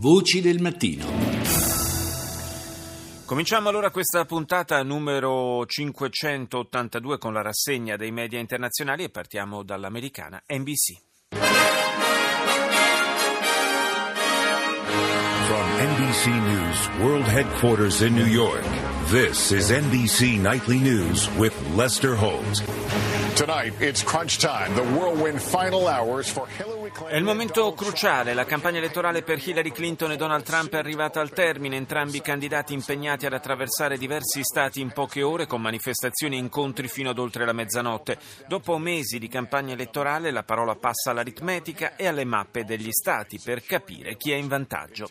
Voci del mattino. Cominciamo allora questa puntata numero 582 con la rassegna dei media internazionali e partiamo dall'americana NBC. From NBC News World Headquarters in New York, this is NBC Nightly News with Lester Holt. Tonight, it's crunch time, the whirlwind final hours for Hillary. È il momento cruciale, la campagna elettorale per Hillary Clinton e Donald Trump è arrivata al termine, entrambi i candidati impegnati ad attraversare diversi stati in poche ore con manifestazioni e incontri fino ad oltre la mezzanotte. Dopo mesi di campagna elettorale la parola passa all'aritmetica e alle mappe degli stati per capire chi è in vantaggio.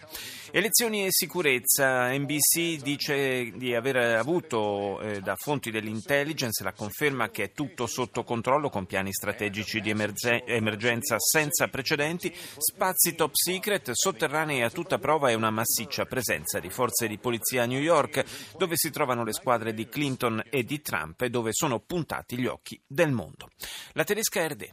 Elezioni e sicurezza. NBC dice di aver avuto eh, da fonti dell'intelligence la conferma che è tutto sotto controllo con piani strategici di emerge- emergenza senza precedenti, spazi top secret, sotterranei a tutta prova e una massiccia presenza di forze di polizia a New York, dove si trovano le squadre di Clinton e di Trump e dove sono puntati gli occhi del mondo. La tedesca RD.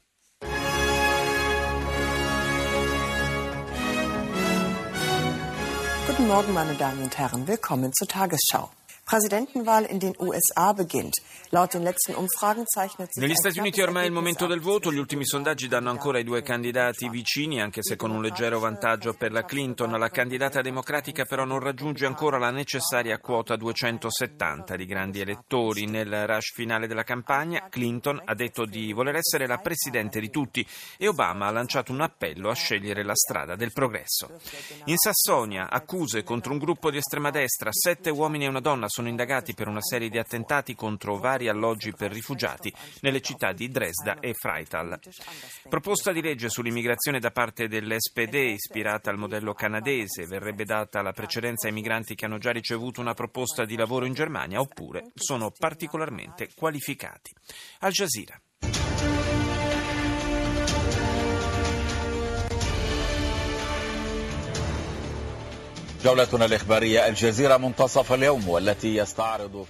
Guten Morgen, meine Damen und Herren. Willkommen zur Tagesschau. Präsidentenwahl in den USA beginnt. Laut den letzten Umfragen zeichnet sich Negli Stati Uniti ormai è il momento del voto, gli ultimi sondaggi danno ancora i due candidati vicini, anche se con un leggero vantaggio per la Clinton. La candidata democratica però non raggiunge ancora la necessaria quota 270 di grandi elettori. Nel rush finale della campagna Clinton ha detto di voler essere la presidente di tutti e Obama ha lanciato un appello a scegliere la strada del progresso. In Sassonia, accuse contro un gruppo di estrema destra, sette uomini e una donna sono indagati per una serie di attentati contro vari alloggi per rifugiati nelle città di Dresda e Freital. Proposta di legge sull'immigrazione da parte dell'SPD ispirata al modello canadese, verrebbe data la precedenza ai migranti che hanno già ricevuto una proposta di lavoro in Germania oppure sono particolarmente qualificati. Al Jazeera.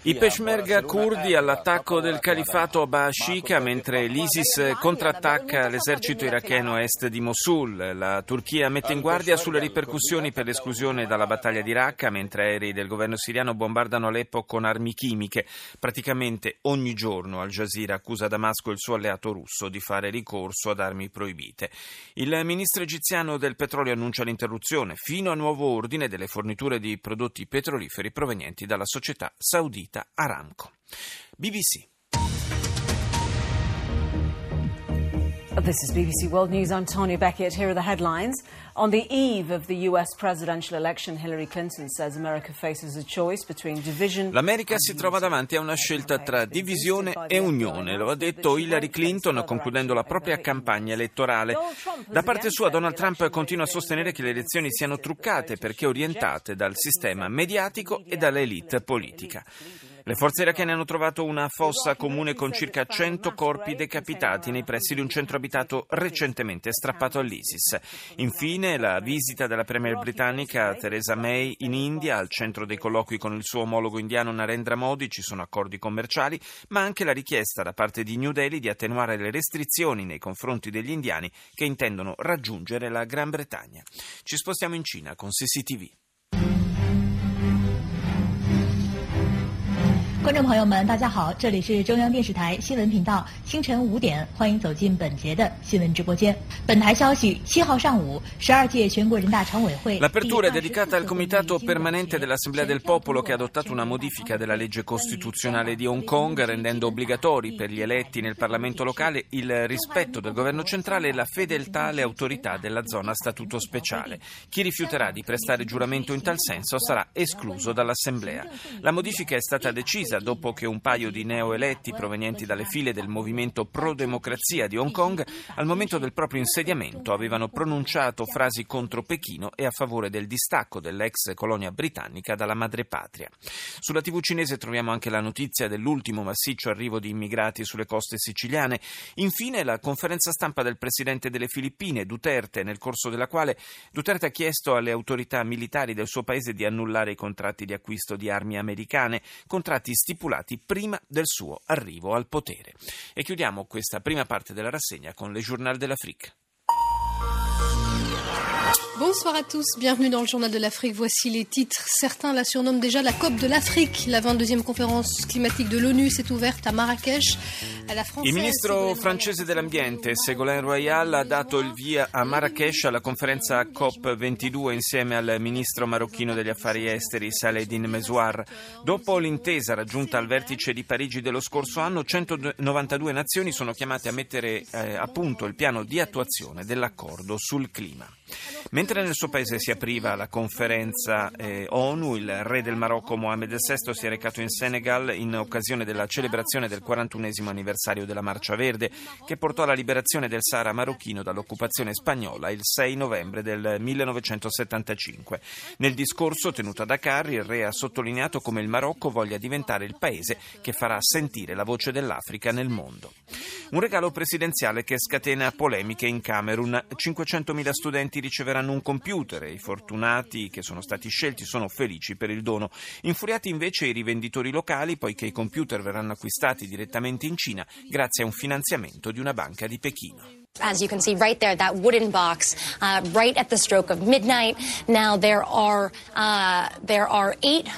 I peshmerga kurdi all'attacco del califato Bashika mentre l'ISIS contrattacca l'esercito iracheno est di Mosul. La Turchia mette in guardia sulle ripercussioni per l'esclusione dalla battaglia di Raqqa mentre aerei del governo siriano bombardano Aleppo con armi chimiche. Praticamente ogni giorno Al Jazeera accusa Damasco e il suo alleato russo di fare ricorso ad armi proibite. Il ministro egiziano del petrolio annuncia l'interruzione fino a nuovo ordine delle forniture di prodotti petroliferi provenienti dalla società saudita Aramco. BBC. This is BBC World News. I'm Tanya Beckett. Here are the headlines. On the eve of the US presidential election, Hillary Clinton says America faces a choice between division. L'America si trova davanti a una scelta tra divisione e unione, lo ha detto Hillary Clinton concludendo la propria campagna elettorale. Da parte sua Donald Trump continua a sostenere che le elezioni siano truccate perché orientate dal sistema mediatico e dall'elite politica. Le forze irachene hanno trovato una fossa comune con circa 100 corpi decapitati nei pressi di un centro abitato recentemente strappato all'ISIS. Infine, la visita della premier britannica Theresa May in India, al centro dei colloqui con il suo omologo indiano Narendra Modi, ci sono accordi commerciali, ma anche la richiesta da parte di New Delhi di attenuare le restrizioni nei confronti degli indiani che intendono raggiungere la Gran Bretagna. Ci spostiamo in Cina con CCTV. 观众朋友们，大家好，这里是中央电视台新闻频道，清晨五点，欢迎走进本节的新闻直播间。本台消息：七号上午，十二届全国人大常委会 L'apertura è 第 dedicata al 24 Comitato 次 Permanente dell'Assemblea del Popolo che ha adottato una modifica della legge costituzionale di Hong Kong rendendo obbligatori per gli eletti nel Parlamento locale il rispetto del governo centrale e la fedeltà alle autorità della zona a statuto speciale. Chi rifiuterà di prestare giuramento in tal senso sarà escluso dall'Assemblea. La modifica è stata decisa dopo che un paio di neoeletti provenienti dalle file del movimento pro-democrazia di Hong Kong al momento del proprio insediamento avevano pronunciato frasi contro Pechino e a favore del distacco dell'ex colonia britannica dalla madrepatria. Sulla TV cinese troviamo anche la notizia dell'ultimo massiccio arrivo di immigrati sulle coste siciliane. Infine la conferenza stampa del presidente delle Filippine, Duterte, nel corso della quale Duterte ha chiesto alle autorità militari del suo paese di annullare i contratti di acquisto di armi americane, contratti stipulati prima del suo arrivo al potere. E chiudiamo questa prima parte della rassegna con le Journal de l'Afrique. Bonsoir à tous, bienvenue dans le journal de l'Afrique. Voici les titres. Certains la surnomment déjà la COP de l'Afrique. La 22e conférence climatique de l'ONU s'est ouverte à Marrakech. Il ministro francese dell'ambiente, Ségolène Royal, ha dato il via a Marrakech alla conferenza COP22 insieme al ministro marocchino degli affari esteri Saledin Mesouar. Dopo l'intesa raggiunta al vertice di Parigi dello scorso anno, 192 nazioni sono chiamate a mettere eh, a punto il piano di attuazione dell'accordo sul clima. Mentre nel suo paese si apriva la conferenza eh, ONU, il re del Marocco Mohammed VI si è recato in Senegal in occasione della celebrazione del 41 anniversario della Marcia Verde, che portò alla liberazione del Sahara marocchino dall'occupazione spagnola il 6 novembre del 1975. Nel discorso tenuto a Dakar, il re ha sottolineato come il Marocco voglia diventare il paese che farà sentire la voce dell'Africa nel mondo. Un regalo presidenziale che scatena polemiche in Camerun. 500.000 studenti riceveranno un computer e i fortunati che sono stati scelti sono felici per il dono. Infuriati invece i rivenditori locali poiché i computer verranno acquistati direttamente in Cina grazie a un finanziamento di una banca di Pechino. As you can see right there, that wooden box, uh, right at the stroke of midnight. Now there are uh, there are eight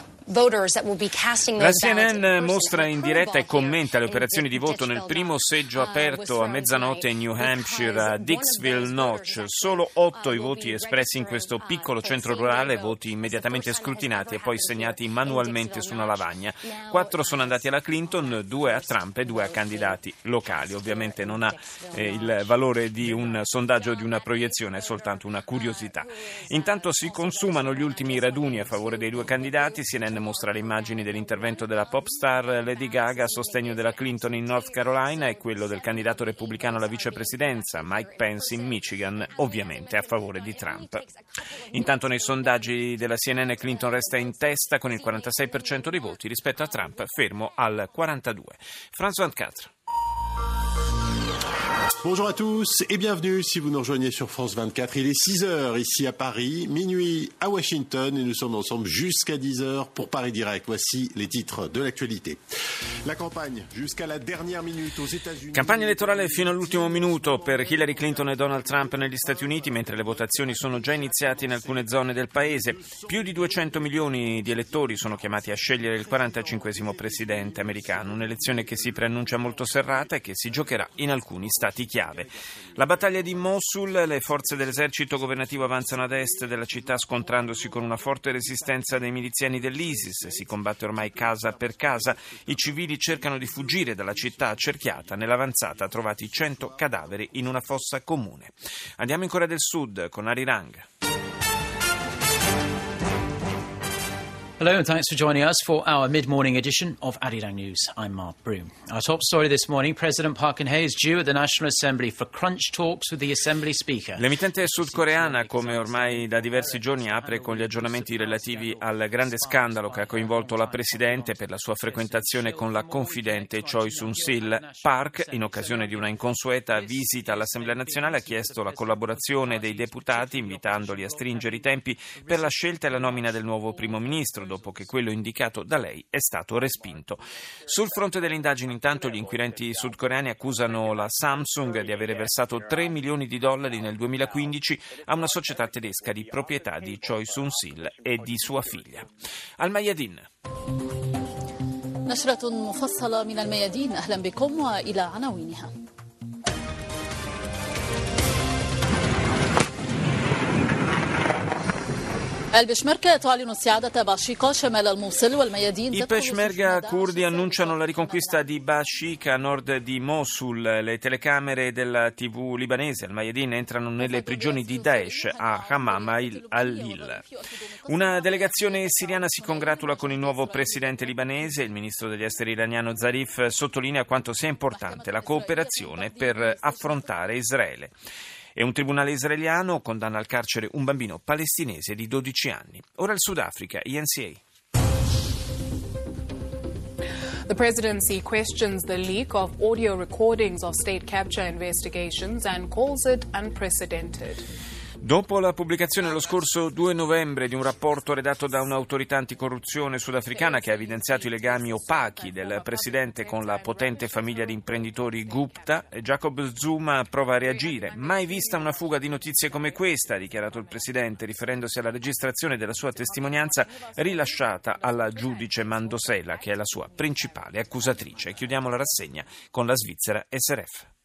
la CNN mostra in diretta e commenta le operazioni di voto nel primo seggio aperto a mezzanotte in New Hampshire a Dixville Notch. Solo otto i voti espressi in questo piccolo centro rurale, voti immediatamente scrutinati e poi segnati manualmente su una lavagna. Quattro sono andati alla Clinton, due a Trump e due a candidati locali. Ovviamente non ha eh, il valore di un sondaggio o di una proiezione, è soltanto una curiosità. Intanto si consumano gli ultimi raduni a favore dei due candidati. CNN mostra le immagini dell'intervento della pop star Lady Gaga a sostegno della Clinton in North Carolina e quello del candidato repubblicano alla vicepresidenza Mike Pence in Michigan, ovviamente a favore di Trump. Intanto nei sondaggi della CNN Clinton resta in testa con il 46% dei voti rispetto a Trump fermo al 42%. François 24. Bonjour à tous et bienvenue si vous nous rejoignez sur France 24. Il est 6 heures ici à Paris, minuit à Washington et nous sommes ensemble jusqu'à 10 heures pour Paris Direct. Voici les titres de l'actualité. La campagne jusqu'à la dernière minute aux États-Unis. Campagna elettorale fino all'ultimo minuto per Hillary Clinton e Donald Trump negli Stati Uniti mentre le votazioni sono già iniziate in alcune zone del paese. Più di 200 milioni di elettori sono chiamati a scegliere il 45 presidente americano, un'elezione che si preannuncia molto serrata e che si giocherà in alcuni stati chiave. La battaglia di Mosul, le forze dell'esercito governativo avanzano ad est della città scontrandosi con una forte resistenza dei miliziani dell'ISIS, si combatte ormai casa per casa, i civili cercano di fuggire dalla città accerchiata, nell'avanzata trovati 100 cadaveri in una fossa comune. Andiamo in Corea del Sud con Ari Hello and thanks for joining us for our mid-morning edition of Arirang News. I'm Mark Broom. Our top story this morning, President Park Geun-hye is due at the National Assembly for crunch talks with the Assembly Speaker. L'emittente sudcoreana, come ormai da diversi giorni, apre con gli aggiornamenti relativi al grande scandalo che ha coinvolto la Presidente per la sua frequentazione con la confidente Choi Soon-sil. Park, in occasione di una inconsueta visita all'Assemblea nazionale, ha chiesto la collaborazione dei deputati, invitandoli a stringere i tempi per la scelta e la nomina del nuovo primo ministro dopo che quello indicato da lei è stato respinto. Sul fronte delle indagini, intanto, gli inquirenti sudcoreani accusano la Samsung di avere versato 3 milioni di dollari nel 2015 a una società tedesca di proprietà di Choi Soon-sil e di sua figlia. Al Mayadin. نشرة مفصلة من الميادين أهلا بكم وإلى عناوينها I Peshmerga kurdi annunciano la riconquista di Bashika a nord di Mosul. Le telecamere della TV libanese al Mayadin entrano nelle prigioni di Daesh a Hammam al-Hil. Una delegazione siriana si congratula con il nuovo presidente libanese. Il ministro degli esteri iraniano Zarif sottolinea quanto sia importante la cooperazione per affrontare Israele e un tribunale israeliano condanna al carcere un bambino palestinese di 12 anni. Ora il Sudafrica, INCA. The presidency questions the leak of audio recordings of state capture investigations and calls it unprecedented. Dopo la pubblicazione lo scorso 2 novembre di un rapporto redatto da un'autorità anticorruzione sudafricana che ha evidenziato i legami opachi del presidente con la potente famiglia di imprenditori Gupta, Jacob Zuma prova a reagire. Mai vista una fuga di notizie come questa, ha dichiarato il presidente, riferendosi alla registrazione della sua testimonianza rilasciata alla giudice Mandosela, che è la sua principale accusatrice. Chiudiamo la rassegna con la Svizzera SRF.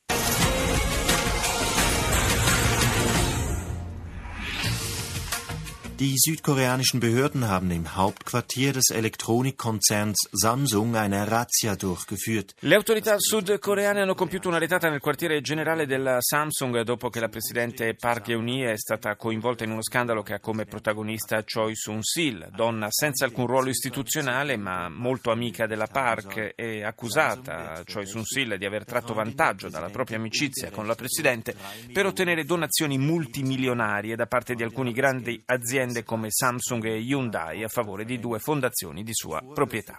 Die südkoreanischen Behörden haben im Hauptquartier des Elektronikkonzerns Samsung eine Razzia durchgeführt. Le autorità sudcoreane hanno compiuto una retata nel quartiere generale della Samsung dopo che la presidente Park Geun-hye è stata coinvolta in uno scandalo che ha come protagonista Choi Soon-sil, donna senza alcun ruolo istituzionale ma molto amica della Park e accusata Choi Soon-sil di aver tratto vantaggio dalla propria amicizia con la presidente per ottenere donazioni multimilionarie da parte di alcuni grandi aziende aziende come Samsung e Hyundai a favore di due fondazioni di sua proprietà.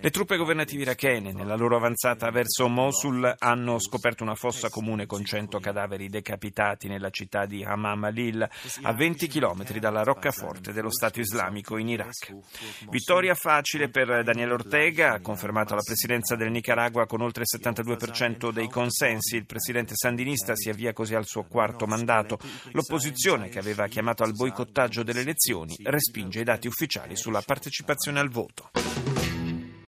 Le truppe governative irachene nella loro avanzata verso Mosul hanno scoperto una fossa comune con 100 cadaveri decapitati nella città di Hamam al-Lil a 20 km dalla roccaforte dello Stato islamico in Iraq. Vittoria facile per Daniel Ortega, confermato alla presidenza del Nicaragua con oltre il 72% dei consensi. Il presidente sandinista si avvia così al suo quarto mandato. L'opposizione, che aveva chiamato al boicottaggio delle elezioni respinge i dati ufficiali sulla partecipazione al voto.